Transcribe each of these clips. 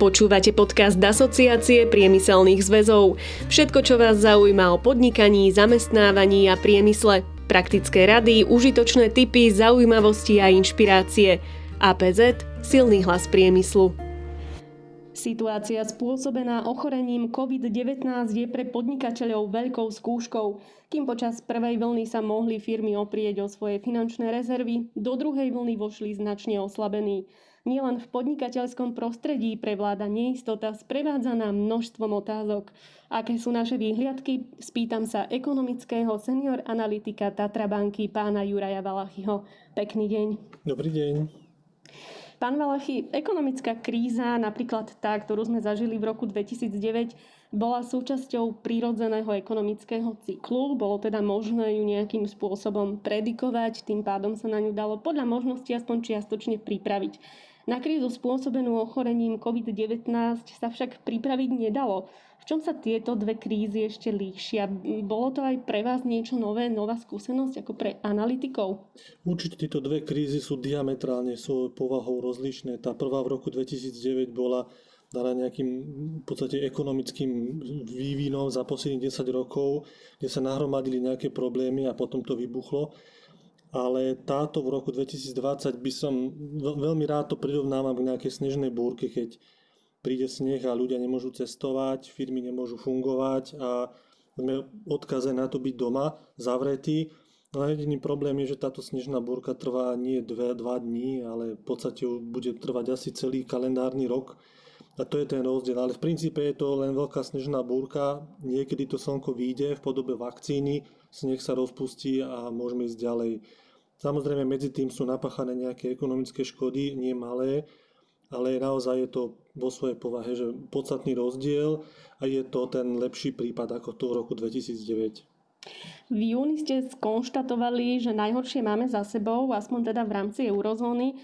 Počúvate podcast Asociácie priemyselných zväzov. Všetko, čo vás zaujíma o podnikaní, zamestnávaní a priemysle. Praktické rady, užitočné tipy, zaujímavosti a inšpirácie. APZ – silný hlas priemyslu. Situácia spôsobená ochorením COVID-19 je pre podnikateľov veľkou skúškou. Kým počas prvej vlny sa mohli firmy oprieť o svoje finančné rezervy, do druhej vlny vošli značne oslabení. Nielen v podnikateľskom prostredí prevláda neistota sprevádzaná množstvom otázok. Aké sú naše výhliadky? Spýtam sa ekonomického senior analytika Tatra banky pána Juraja Valachyho. Pekný deň. Dobrý deň. Pán Valachy, ekonomická kríza, napríklad tá, ktorú sme zažili v roku 2009, bola súčasťou prírodzeného ekonomického cyklu. Bolo teda možné ju nejakým spôsobom predikovať, tým pádom sa na ňu dalo podľa možnosti aspoň čiastočne pripraviť. Na krízu spôsobenú ochorením COVID-19 sa však pripraviť nedalo. V čom sa tieto dve krízy ešte líšia? Bolo to aj pre vás niečo nové, nová skúsenosť ako pre analytikov? Určite tieto dve krízy sú diametrálne svojou povahou rozlišné. Tá prvá v roku 2009 bola daná nejakým v podstate ekonomickým vývinom za posledných 10 rokov, kde sa nahromadili nejaké problémy a potom to vybuchlo ale táto v roku 2020 by som veľmi rád to prirovnávam k nejakej snežnej búrke, keď príde sneh a ľudia nemôžu cestovať, firmy nemôžu fungovať a sme odkaze na to byť doma, zavretí. No jediný problém je, že táto snežná búrka trvá nie 2 dní, ale v podstate bude trvať asi celý kalendárny rok. A to je ten rozdiel. Ale v princípe je to len veľká snežná búrka. Niekedy to slnko vyjde v podobe vakcíny, sneh sa rozpustí a môžeme ísť ďalej. Samozrejme medzi tým sú napáchané nejaké ekonomické škody, nie malé, ale naozaj je to vo svojej povahe, že podstatný rozdiel a je to ten lepší prípad ako to v roku 2009. V júni ste skonštatovali, že najhoršie máme za sebou, aspoň teda v rámci eurozóny, e,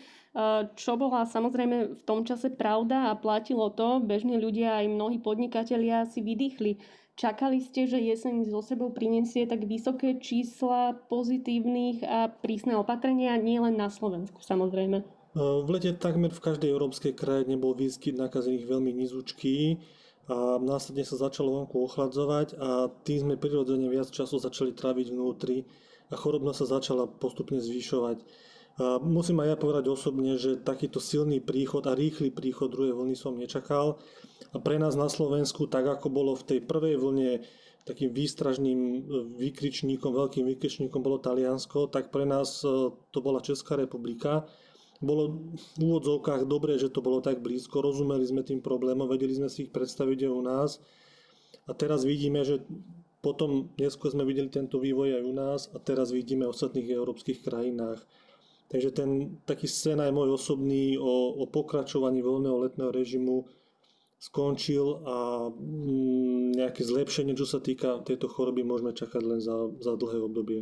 čo bola samozrejme v tom čase pravda a platilo to. Bežní ľudia aj mnohí podnikatelia si vydýchli. Čakali ste, že jeseň zo sebou prinesie tak vysoké čísla pozitívnych a prísne opatrenia, nie len na Slovensku samozrejme? V lete takmer v každej európskej krajine bol výskyt nakazených veľmi nizučký a následne sa začalo vonku ochladzovať a tým sme prirodzene viac času začali traviť vnútri a chorobnosť sa začala postupne zvyšovať. A musím aj ja povedať osobne, že takýto silný príchod a rýchly príchod druhej vlny som nečakal. A pre nás na Slovensku, tak ako bolo v tej prvej vlne takým výstražným e, vykričníkom, veľkým vykričníkom bolo Taliansko, tak pre nás e, to bola Česká republika. Bolo v úvodzovkách dobré, že to bolo tak blízko, rozumeli sme tým problémom, vedeli sme si ich predstaviť aj u nás. A teraz vidíme, že potom neskôr sme videli tento vývoj aj u nás a teraz vidíme v ostatných európskych krajinách. Takže ten taký scéna je môj osobný o, o pokračovaní voľného letného režimu skončil a mm, nejaké zlepšenie, čo sa týka tejto choroby, môžeme čakať len za, za dlhé obdobie.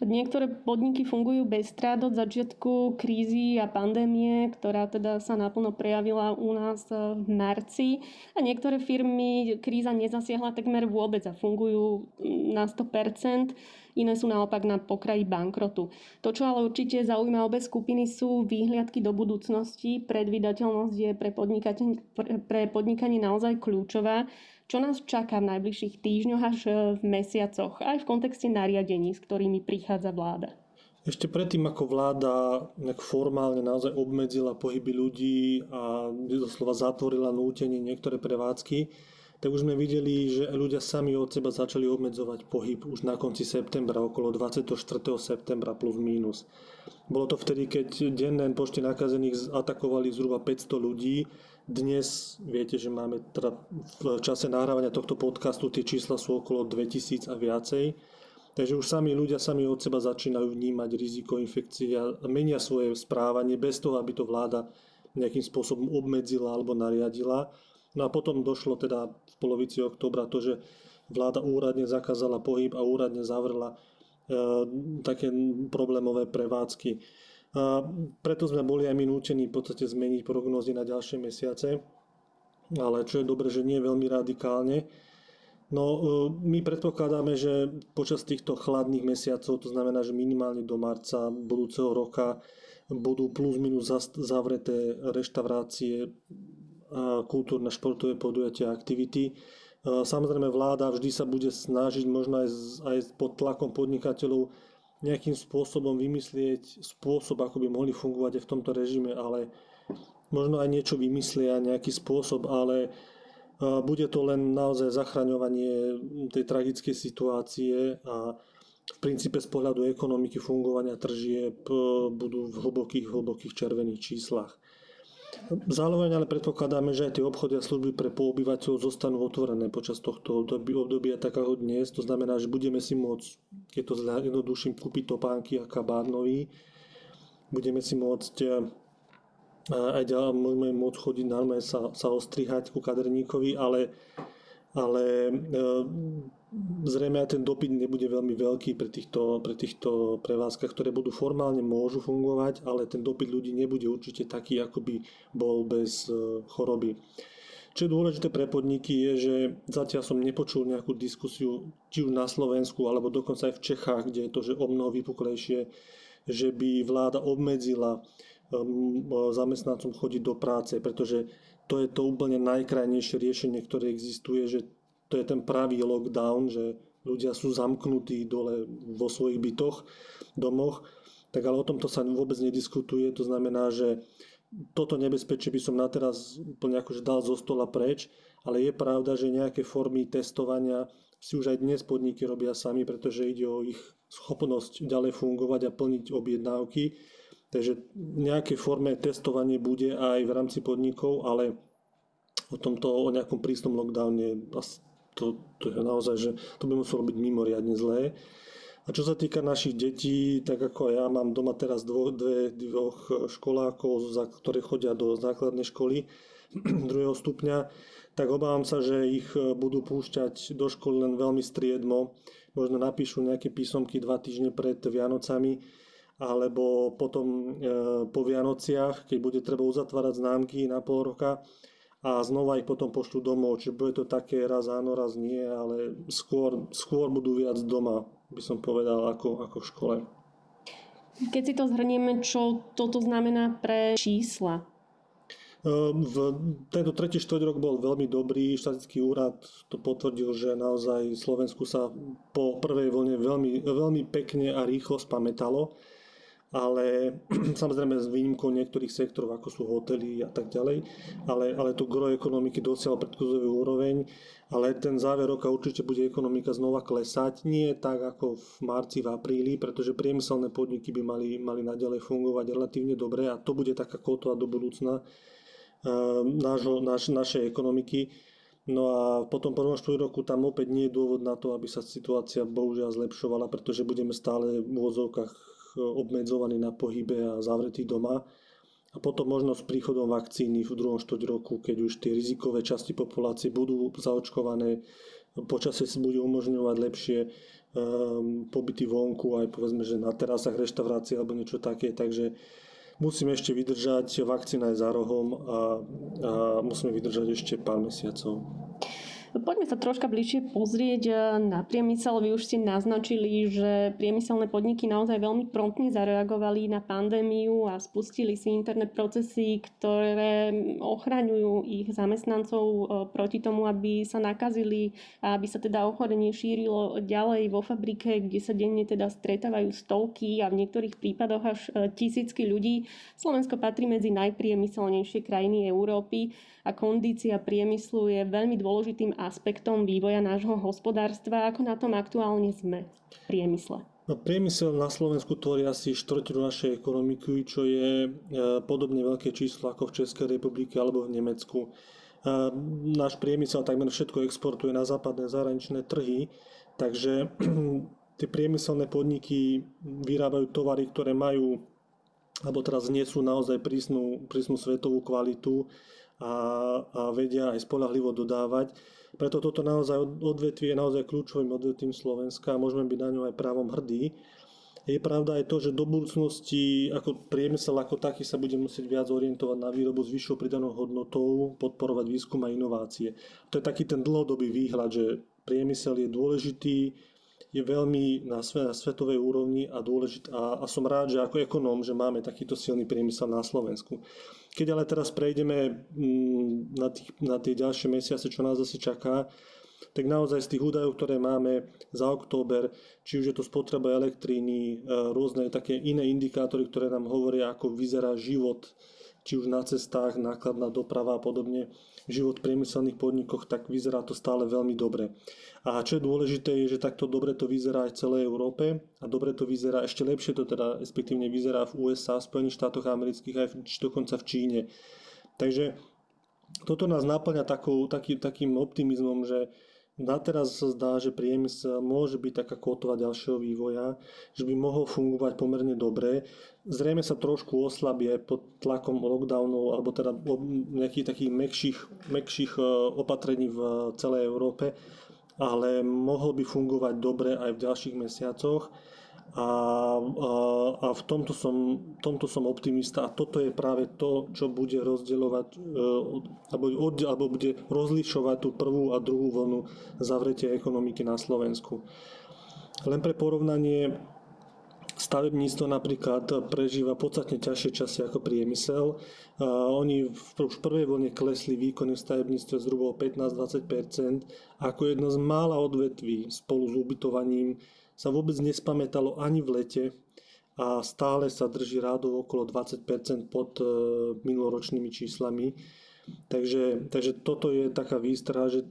Niektoré podniky fungujú bez strát od začiatku krízy a pandémie, ktorá teda sa naplno prejavila u nás v marci. A niektoré firmy kríza nezasiahla takmer vôbec a fungujú na 100% iné sú naopak na pokraji bankrotu. To, čo ale určite zaujíma obe skupiny, sú výhliadky do budúcnosti. Predvydateľnosť je pre, pre podnikanie naozaj kľúčová. Čo nás čaká v najbližších týždňoch až v mesiacoch, aj v kontexte nariadení, s ktorými prichádza vláda? Ešte predtým, ako vláda formálne naozaj obmedzila pohyby ľudí a doslova zatvorila nútenie niektoré prevádzky, tak už sme videli, že ľudia sami od seba začali obmedzovať pohyb už na konci septembra, okolo 24. septembra plus mínus. Bolo to vtedy, keď denné počty nakazených atakovali zhruba 500 ľudí. Dnes viete, že máme teda v čase nahrávania tohto podcastu tie čísla sú okolo 2000 a viacej. Takže už sami ľudia sami od seba začínajú vnímať riziko infekcie a menia svoje správanie bez toho, aby to vláda nejakým spôsobom obmedzila alebo nariadila. No a potom došlo teda v polovici oktobra to, že vláda úradne zakázala pohyb a úradne zavrela e, také problémové prevádzky. A preto sme boli aj my nútení v podstate zmeniť prognózy na ďalšie mesiace, ale čo je dobre, že nie veľmi radikálne. No, e, my predpokladáme, že počas týchto chladných mesiacov, to znamená, že minimálne do marca budúceho roka budú plus minus zavreté reštaurácie kultúrne, športové podujatia aktivity. Samozrejme vláda vždy sa bude snažiť možno aj, aj pod tlakom podnikateľov nejakým spôsobom vymyslieť spôsob, ako by mohli fungovať aj v tomto režime, ale možno aj niečo vymyslia, nejaký spôsob, ale bude to len naozaj zachraňovanie tej tragickej situácie a v princípe z pohľadu ekonomiky fungovania tržieb budú v hlbokých, hlbokých červených číslach. Zároveň ale predpokladáme, že aj tie obchody a služby pre poobyvateľov zostanú otvorené počas tohto obdobia takého dnes. To znamená, že budeme si môcť, keď to jednoduším, kúpiť topánky a kabát nový. Budeme si môcť aj ďalej môžeme môcť chodiť normálne sa, sa ostrihať ku kaderníkovi, ale, ale zrejme aj ten dopyt nebude veľmi veľký pre týchto, pre týchto prevádzkach, ktoré budú formálne môžu fungovať, ale ten dopyt ľudí nebude určite taký, ako by bol bez e, choroby. Čo je dôležité pre podniky je, že zatiaľ som nepočul nejakú diskusiu či už na Slovensku, alebo dokonca aj v Čechách, kde je to že o mnoho vypuklejšie, že by vláda obmedzila um, zamestnancom chodiť do práce, pretože to je to úplne najkrajnejšie riešenie, ktoré existuje, že to je ten pravý lockdown, že ľudia sú zamknutí dole vo svojich bytoch, domoch, tak ale o tomto sa vôbec nediskutuje. To znamená, že toto nebezpečie by som na teraz úplne akože dal zo stola preč, ale je pravda, že nejaké formy testovania si už aj dnes podniky robia sami, pretože ide o ich schopnosť ďalej fungovať a plniť objednávky. Takže nejaké forme testovanie bude aj v rámci podnikov, ale o tomto, o nejakom prísnom lockdowne to, to je naozaj, že to by muselo byť mimoriadne zlé. A čo sa týka našich detí, tak ako ja mám doma teraz dvo, dve, dvoch školákov, za, ktoré chodia do základnej školy druhého stupňa, tak obávam sa, že ich budú púšťať do školy len veľmi striedmo. Možno napíšu nejaké písomky dva týždne pred Vianocami, alebo potom e, po Vianociach, keď bude treba uzatvárať známky na pol roka, a znova ich potom pošlu domov. Čiže bude to také raz áno, raz nie, ale skôr, skôr budú viac doma, by som povedal, ako, ako v škole. Keď si to zhrnieme, čo toto znamená pre čísla? Ehm, v tento tretí štvrť rok bol veľmi dobrý. Štatický úrad to potvrdil, že naozaj Slovensku sa po prvej vlne veľmi, veľmi pekne a rýchlo spametalo ale samozrejme s výnimkou niektorých sektorov, ako sú hotely a tak ďalej, ale, ale to gro ekonomiky dosiahol predkozovú úroveň, ale ten záver roka určite bude ekonomika znova klesať, nie tak ako v marci, v apríli, pretože priemyselné podniky by mali, mali naďalej fungovať relatívne dobre a to bude taká kotva do budúcna uh, nášho, naš, našej ekonomiky. No a potom po prvom roku tam opäť nie je dôvod na to, aby sa situácia bohužiaľ zlepšovala, pretože budeme stále v úvodzovkách obmedzovaní na pohybe a zavretí doma. A potom možno s príchodom vakcíny v druhom štvrť roku, keď už tie rizikové časti populácie budú zaočkované, počasie si bude umožňovať lepšie um, pobyty vonku, aj povedzme, že na terasách reštaurácie alebo niečo také, takže musíme ešte vydržať, vakcína je za rohom a, a musíme vydržať ešte pár mesiacov. Poďme sa troška bližšie pozrieť eh, na priemysel. Vy už ste naznačili, že priemyselné podniky naozaj veľmi promptne zareagovali na pandémiu a spustili si internet procesy, ktoré ochraňujú ich zamestnancov eh, proti tomu, aby sa nakazili a aby sa teda ochorenie šírilo ďalej vo fabrike, kde sa denne teda stretávajú stovky a v niektorých prípadoch až eh, tisícky ľudí. Slovensko patrí medzi najpriemyselnejšie krajiny Európy a kondícia priemyslu je veľmi dôležitým aspektom vývoja nášho hospodárstva. Ako na tom aktuálne sme v priemysle? No, priemysel na Slovensku tvorí asi štvrtinu našej ekonomiky, čo je e, podobne veľké číslo ako v Českej republike alebo v Nemecku. E, náš priemysel takmer všetko exportuje na západné zahraničné trhy, takže tie priemyselné podniky vyrábajú tovary, ktoré majú alebo teraz nie sú naozaj prísnu, prísnu svetovú kvalitu a, a vedia aj spolahlivo dodávať. Preto toto naozaj odvetvie je naozaj kľúčovým odvetvím Slovenska a môžeme byť na ňu aj právom hrdí. Je pravda aj to, že do budúcnosti ako priemysel ako taký sa bude musieť viac orientovať na výrobu s vyššou pridanou hodnotou, podporovať výskum a inovácie. To je taký ten dlhodobý výhľad, že priemysel je dôležitý, je veľmi na, na svetovej úrovni a dôležitá. A, a som rád, že ako ekonóm, že máme takýto silný priemysel na Slovensku. Keď ale teraz prejdeme mm, na, tých, na tie ďalšie mesiace, čo nás asi čaká, tak naozaj z tých údajov, ktoré máme za október, či už je to spotreba elektríny, e, rôzne také iné indikátory, ktoré nám hovoria, ako vyzerá život, či už na cestách, nákladná doprava a podobne, život v priemyselných podnikoch, tak vyzerá to stále veľmi dobre. A čo je dôležité, je, že takto dobre to vyzerá aj v celej Európe a dobre to vyzerá, ešte lepšie to teda respektívne vyzerá v USA, v Spojených štátoch amerických aj v, dokonca v Číne. Takže toto nás naplňa takou, taký, takým optimizmom, že teraz sa zdá, že priemysel môže byť taká kotva ďalšieho vývoja, že by mohol fungovať pomerne dobre. Zrejme sa trošku oslabí aj pod tlakom lockdownov alebo teda nejakých takých mekších, mekších e, opatrení v celej Európe, ale mohol by fungovať dobre aj v ďalších mesiacoch. A, a, a v tomto som, tomto som optimista a toto je práve to, čo bude rozdielovať e, alebo, alebo bude rozlišovať tú prvú a druhú vlnu zavretia ekonomiky na Slovensku. Len pre porovnanie, stavebníctvo napríklad prežíva podstatne ťažšie časy ako priemysel. Oni v, už v prvej vlne klesli výkony v stavebníctve zhruba o 15-20% ako jedno z mála odvetví spolu s ubytovaním sa vôbec nespamätalo ani v lete a stále sa drží rádov okolo 20% pod e, minuloročnými číslami. Takže, takže toto je taká výstraha, že,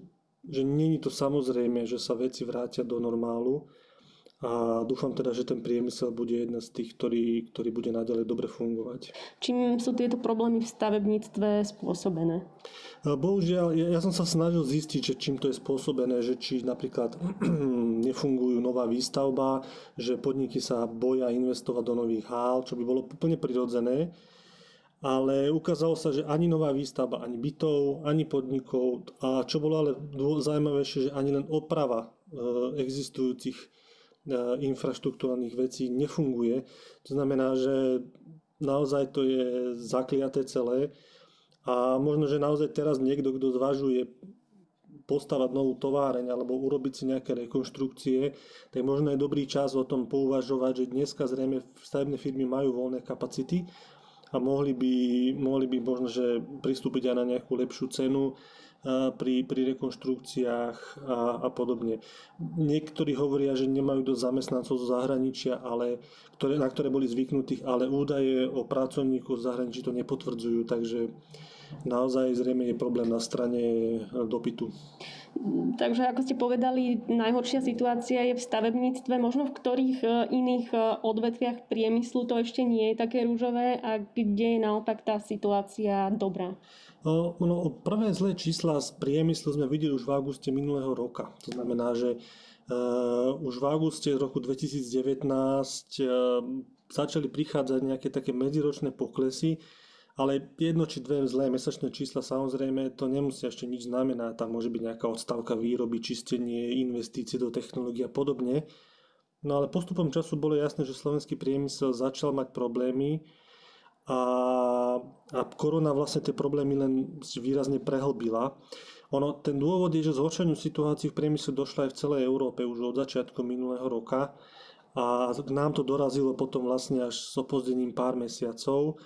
že není to samozrejme, že sa veci vrátia do normálu a dúfam teda, že ten priemysel bude jedna z tých, ktorý, ktorý bude naďalej dobre fungovať. Čím sú tieto problémy v stavebníctve spôsobené? Bohužiaľ, ja, ja som sa snažil zistiť, že čím to je spôsobené, že či napríklad nefungujú nová výstavba, že podniky sa boja investovať do nových hál, čo by bolo úplne prirodzené, ale ukázalo sa, že ani nová výstavba, ani bytov, ani podnikov a čo bolo ale zaujímavejšie, že ani len oprava e, existujúcich infraštruktúrnych vecí nefunguje. To znamená, že naozaj to je zakliaté celé a možno, že naozaj teraz niekto, kto zvažuje postavať novú továreň alebo urobiť si nejaké rekonštrukcie, tak možno je dobrý čas o tom pouvažovať, že dneska zrejme stavebné firmy majú voľné kapacity a mohli by, mohli by možno, že pristúpiť aj na nejakú lepšiu cenu pri, pri rekonštrukciách a, a podobne. Niektorí hovoria, že nemajú dosť zamestnancov zo zahraničia, ale, ktoré, na ktoré boli zvyknutí, ale údaje o pracovníkoch z zahraničí to nepotvrdzujú, takže naozaj zrejme je problém na strane dopytu. Takže ako ste povedali, najhoršia situácia je v stavebníctve. Možno v ktorých e, iných e, odvetviach priemyslu to ešte nie je také rúžové a kde je naopak tá situácia dobrá? No, no, prvé zlé čísla z priemyslu sme videli už v auguste minulého roka. To znamená, že uh, už v auguste roku 2019 uh, začali prichádzať nejaké také medziročné poklesy, ale jedno či dve zlé mesačné čísla samozrejme to nemusia ešte nič znamenať. Tam môže byť nejaká odstavka výroby, čistenie, investície do technológie a podobne. No ale postupom času bolo jasné, že slovenský priemysel začal mať problémy a, a korona vlastne tie problémy len výrazne prehlbila. Ono, ten dôvod je, že zhoršeniu situácií v priemysle došlo aj v celej Európe už od začiatku minulého roka a nám to dorazilo potom vlastne až s opozdením pár mesiacov.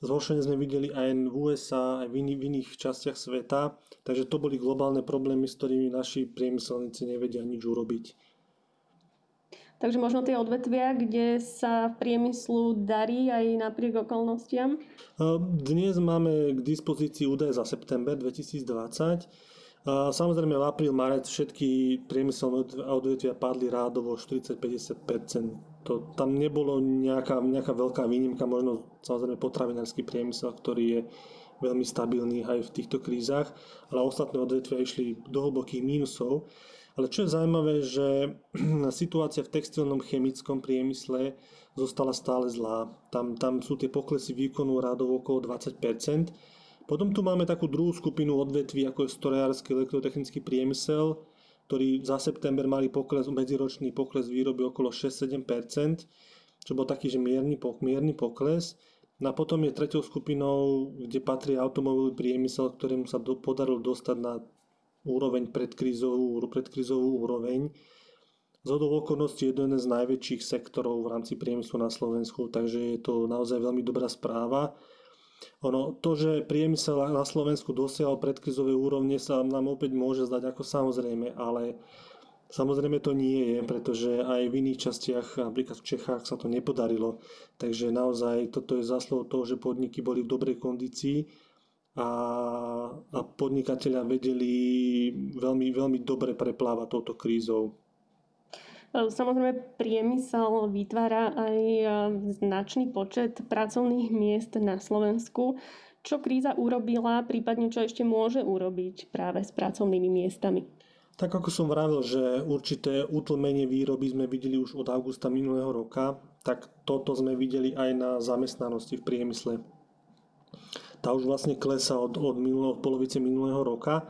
Zhoršenie sme videli aj v USA, aj v, iných, v iných častiach sveta, takže to boli globálne problémy, s ktorými naši priemyselníci nevedia nič urobiť. Takže možno tie odvetvia, kde sa v priemyslu darí aj napriek okolnostiam? Dnes máme k dispozícii údaje za september 2020. Samozrejme v apríl, marec všetky priemyselné odvetvia padli rádovo 40-50%. To, tam nebolo nejaká, nejaká veľká výnimka, možno samozrejme potravinársky priemysel, ktorý je veľmi stabilný aj v týchto krízach, ale ostatné odvetvia išli do hlbokých mínusov. Ale čo je zaujímavé, že situácia v textilnom chemickom priemysle zostala stále zlá. Tam, tam sú tie poklesy výkonu rádovo okolo 20%. Potom tu máme takú druhú skupinu odvetví, ako je strojársky elektrotechnický priemysel, ktorý za september mali pokles, medziročný pokles výroby okolo 6-7%, čo bol taký, že mierny, mierny pokles. No a potom je tretou skupinou, kde patrí automobilový priemysel, ktorému sa do, podarilo dostať na úroveň predkrízovú, predkrízovú úroveň. z okolností jeden z najväčších sektorov v rámci priemyslu na Slovensku, takže je to naozaj veľmi dobrá správa. Ono, to, že priemysel na Slovensku dosiahol predkrizové úrovne sa nám opäť môže zdať ako samozrejme, ale Samozrejme to nie je, pretože aj v iných častiach, napríklad v Čechách sa to nepodarilo. Takže naozaj toto je zásluhou toho, že podniky boli v dobrej kondícii a, a podnikatelia vedeli veľmi, veľmi dobre preplávať touto krízou. Samozrejme, priemysel vytvára aj značný počet pracovných miest na Slovensku. Čo kríza urobila, prípadne čo ešte môže urobiť práve s pracovnými miestami? Tak ako som vravil, že určité utlmenie výroby sme videli už od augusta minulého roka, tak toto sme videli aj na zamestnanosti v priemysle. Tá už vlastne klesa od, od, minulo, od polovice minulého roka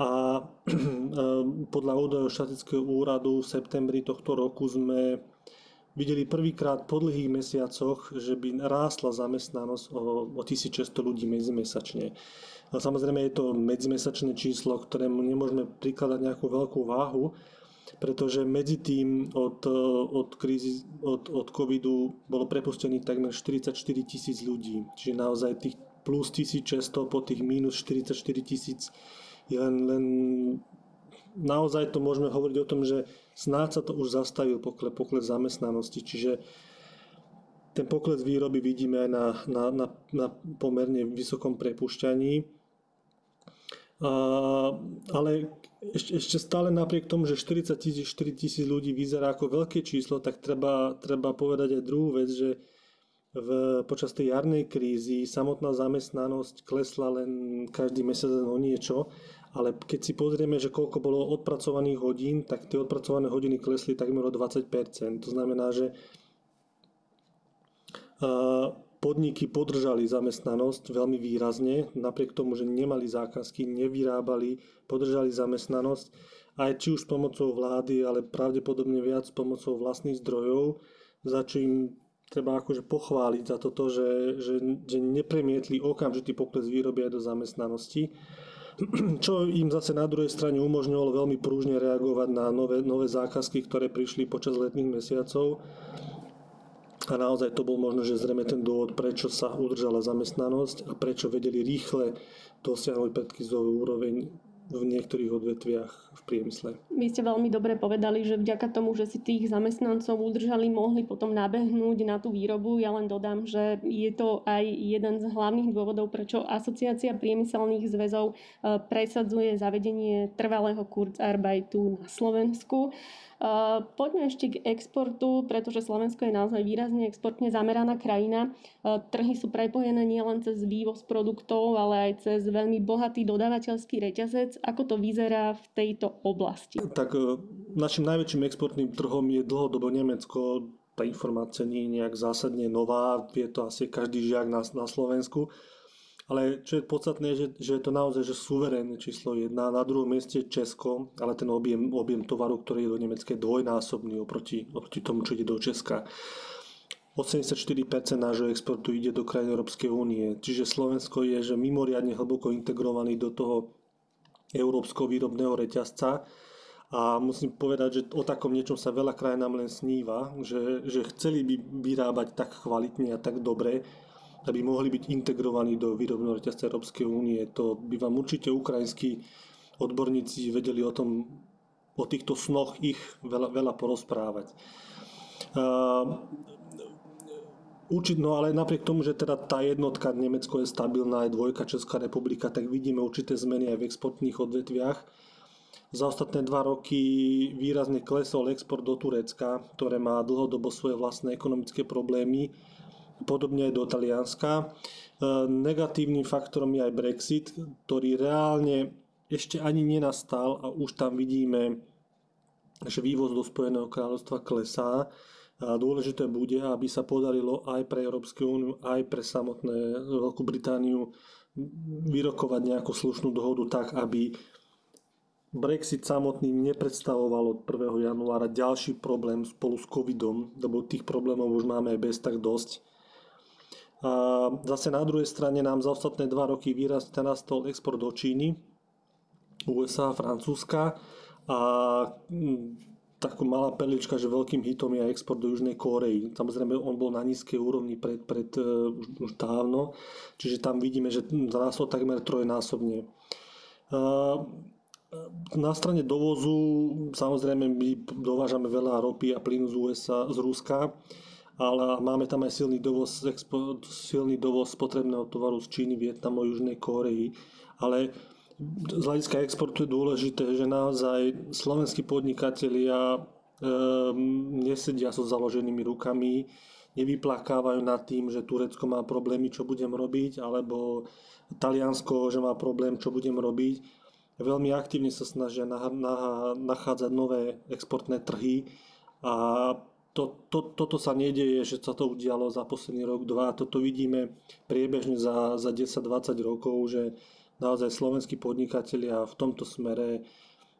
a podľa údajov štatického úradu v septembri tohto roku sme videli prvýkrát po dlhých mesiacoch, že by rástla zamestnanosť o, o 1600 ľudí medzimesačne. A samozrejme je to medzimesačné číslo, ktorému nemôžeme prikladať nejakú veľkú váhu, pretože medzi tým od, od krízy, od, od covidu bolo prepustených takmer 44 tisíc ľudí. Čiže naozaj tých plus 1600 po tých minus 44 tisíc je len, len naozaj to môžeme hovoriť o tom, že snáď sa to už zastavil pokles, pokles zamestnanosti. Čiže ten pokles výroby vidíme aj na, na, na, na pomerne vysokom prepušťaní. A, ale ešte, ešte stále napriek tomu, že 40 tisíc, 4 tisíc ľudí vyzerá ako veľké číslo, tak treba, treba povedať aj druhú vec, že v, počas tej jarnej krízy samotná zamestnanosť klesla len každý mesiac o niečo, ale keď si pozrieme, že koľko bolo odpracovaných hodín, tak tie odpracované hodiny klesli takmer o 20%. To znamená, že podniky podržali zamestnanosť veľmi výrazne, napriek tomu, že nemali zákazky, nevyrábali, podržali zamestnanosť, aj či už pomocou vlády, ale pravdepodobne viac pomocou vlastných zdrojov, za čo im treba akože pochváliť za toto, že, že, že nepremietli okamžitý pokles výroby aj do zamestnanosti čo im zase na druhej strane umožňovalo veľmi prúžne reagovať na nové, nové zákazky, ktoré prišli počas letných mesiacov. A naozaj to bol možno, že zrejme ten dôvod, prečo sa udržala zamestnanosť a prečo vedeli rýchle dosiahnuť predkrizovú úroveň niektorých odvetviach v priemysle. Vy ste veľmi dobre povedali, že vďaka tomu, že si tých zamestnancov udržali, mohli potom nabehnúť na tú výrobu. Ja len dodám, že je to aj jeden z hlavných dôvodov, prečo Asociácia priemyselných zväzov eh, presadzuje zavedenie trvalého Kurzarbeitu na Slovensku. Poďme ešte k exportu, pretože Slovensko je naozaj výrazne exportne zameraná krajina. Trhy sú prepojené nielen cez vývoz produktov, ale aj cez veľmi bohatý dodávateľský reťazec. Ako to vyzerá v tejto oblasti? Tak e, našim najväčším exportným trhom je dlhodobo Nemecko. Tá informácia nie je nejak zásadne nová, vie to asi každý žiak na, na Slovensku. Ale čo je podstatné, že, že je to naozaj že suverénne číslo 1. Na druhom mieste Česko, ale ten objem, objem tovaru, ktorý je do Nemecka, je dvojnásobný oproti, oproti tomu, čo ide do Česka. 84% nášho exportu ide do krajín Európskej únie. Čiže Slovensko je že mimoriadne hlboko integrovaný do toho európskeho výrobného reťazca. A musím povedať, že o takom niečom sa veľa krajinám len sníva, že, že chceli by vyrábať tak kvalitne a tak dobre, aby mohli byť integrovaní do výrobného reťazca Európskej únie. To by vám určite ukrajinskí odborníci vedeli o tom, o týchto snoch ich veľa, veľa porozprávať. Uh, no ale napriek tomu, že teda tá jednotka Nemecko je stabilná, aj dvojka Česká republika, tak vidíme určité zmeny aj v exportných odvetviach. Za ostatné dva roky výrazne klesol export do Turecka, ktoré má dlhodobo svoje vlastné ekonomické problémy podobne aj do Talianska. E, negatívnym faktorom je aj Brexit, ktorý reálne ešte ani nenastal a už tam vidíme, že vývoz do Spojeného kráľovstva klesá. A dôležité bude, aby sa podarilo aj pre Európsku úniu, aj pre samotné Veľkú Britániu vyrokovať nejakú slušnú dohodu tak, aby Brexit samotný nepredstavoval od 1. januára ďalší problém spolu s covidom, lebo tých problémov už máme aj bez tak dosť. A zase na druhej strane nám za ostatné dva roky výrazne narastol export do Číny, USA, Francúzska a mm, takú malá perlička, že veľkým hitom je export do Južnej Kórei. Samozrejme, on bol na nízkej úrovni pred, pred uh, už, už dávno, čiže tam vidíme, že zráslo takmer trojnásobne. Uh, na strane dovozu samozrejme my dovážame veľa ropy a plynu z USA, z Ruska, ale máme tam aj silný dovoz, expo, silný dovoz potrebného tovaru z Číny, Vietnamu, Južnej Kóreji. Ale z hľadiska exportu je dôležité, že naozaj slovenskí podnikatelia e, nesedia so založenými rukami, nevyplakávajú nad tým, že Turecko má problémy, čo budem robiť, alebo Taliansko, že má problém, čo budem robiť. Veľmi aktívne sa snažia nachádzať nové exportné trhy a to, to, toto sa nedieje, že sa to udialo za posledný rok, dva. Toto vidíme priebežne za, za 10-20 rokov, že naozaj slovenskí podnikatelia v tomto smere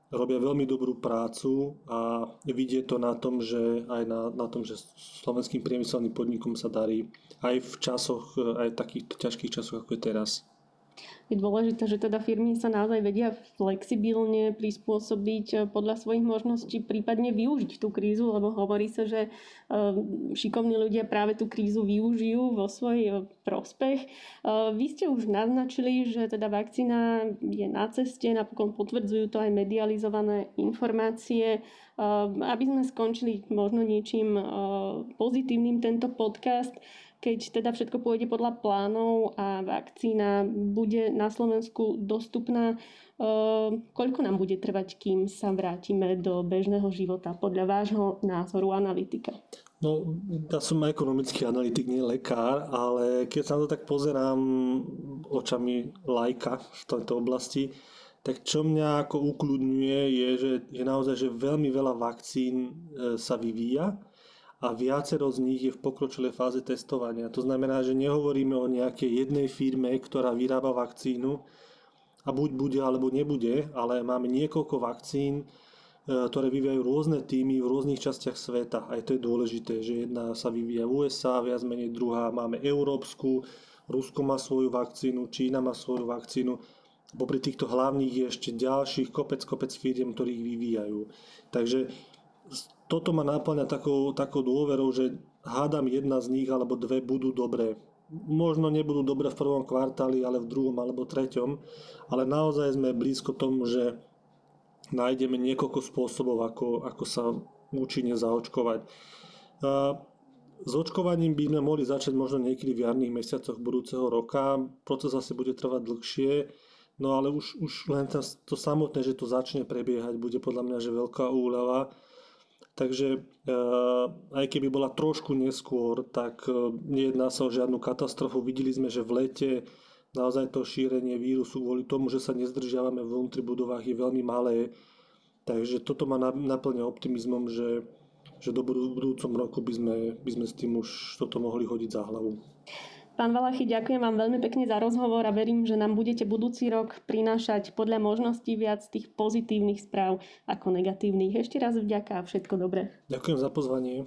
robia veľmi dobrú prácu a vidie to na tom, že aj na, na tom, že slovenským priemyselným podnikom sa darí aj v časoch, aj v takých ťažkých časoch, ako je teraz je dôležité, že teda firmy sa naozaj vedia flexibilne prispôsobiť eh, podľa svojich možností, prípadne využiť tú krízu, lebo hovorí sa, že eh, šikovní ľudia práve tú krízu využijú vo svoj eh, prospech. Vy ste už naznačili, že teda vakcína je na ceste, napokon potvrdzujú to aj medializované informácie. Aby sme skončili možno niečím pozitívnym tento podcast, keď teda všetko pôjde podľa plánov a vakcína bude na Slovensku dostupná, eh, koľko nám bude trvať, kým sa vrátime do bežného života podľa vášho názoru analytika? No, ja som ekonomický analytik, nie lekár, ale keď sa na to tak pozerám očami lajka v tejto oblasti, tak čo mňa ako ukludňuje je, že, je naozaj, že veľmi veľa vakcín eh, sa vyvíja a viacero z nich je v pokročilej fáze testovania. To znamená, že nehovoríme o nejakej jednej firme, ktorá vyrába vakcínu a buď bude alebo nebude, ale máme niekoľko vakcín, e, ktoré vyvíjajú rôzne týmy v rôznych častiach sveta. Aj to je dôležité, že jedna sa vyvíja v USA, viac menej druhá máme európsku, Rusko má svoju vakcínu, Čína má svoju vakcínu. Popri týchto hlavných je ešte ďalších kopec, kopec firiem, ktorých vyvíjajú. Takže toto ma náplňa takou, takou dôverou, že hádam jedna z nich alebo dve budú dobré. Možno nebudú dobré v prvom kvartáli, ale v druhom alebo treťom, ale naozaj sme blízko tomu, že nájdeme niekoľko spôsobov, ako, ako sa účinne zaočkovať. A s očkovaním by sme mohli začať možno niekedy v jarných mesiacoch budúceho roka. Proces asi bude trvať dlhšie, no ale už, už len to samotné, že to začne prebiehať, bude podľa mňa že veľká úľava Takže eh, aj keby bola trošku neskôr, tak eh, nejedná sa o žiadnu katastrofu. Videli sme, že v lete naozaj to šírenie vírusu kvôli tomu, že sa nezdržiavame v vnútri budovách je veľmi malé. Takže toto ma naplňa optimizmom, že, že do budúcom roku by sme, by sme s tým už toto mohli hodiť za hlavu. Pán Valachy, ďakujem vám veľmi pekne za rozhovor a verím, že nám budete budúci rok prinášať podľa možností viac tých pozitívnych správ ako negatívnych. Ešte raz vďaka a všetko dobré. Ďakujem za pozvanie.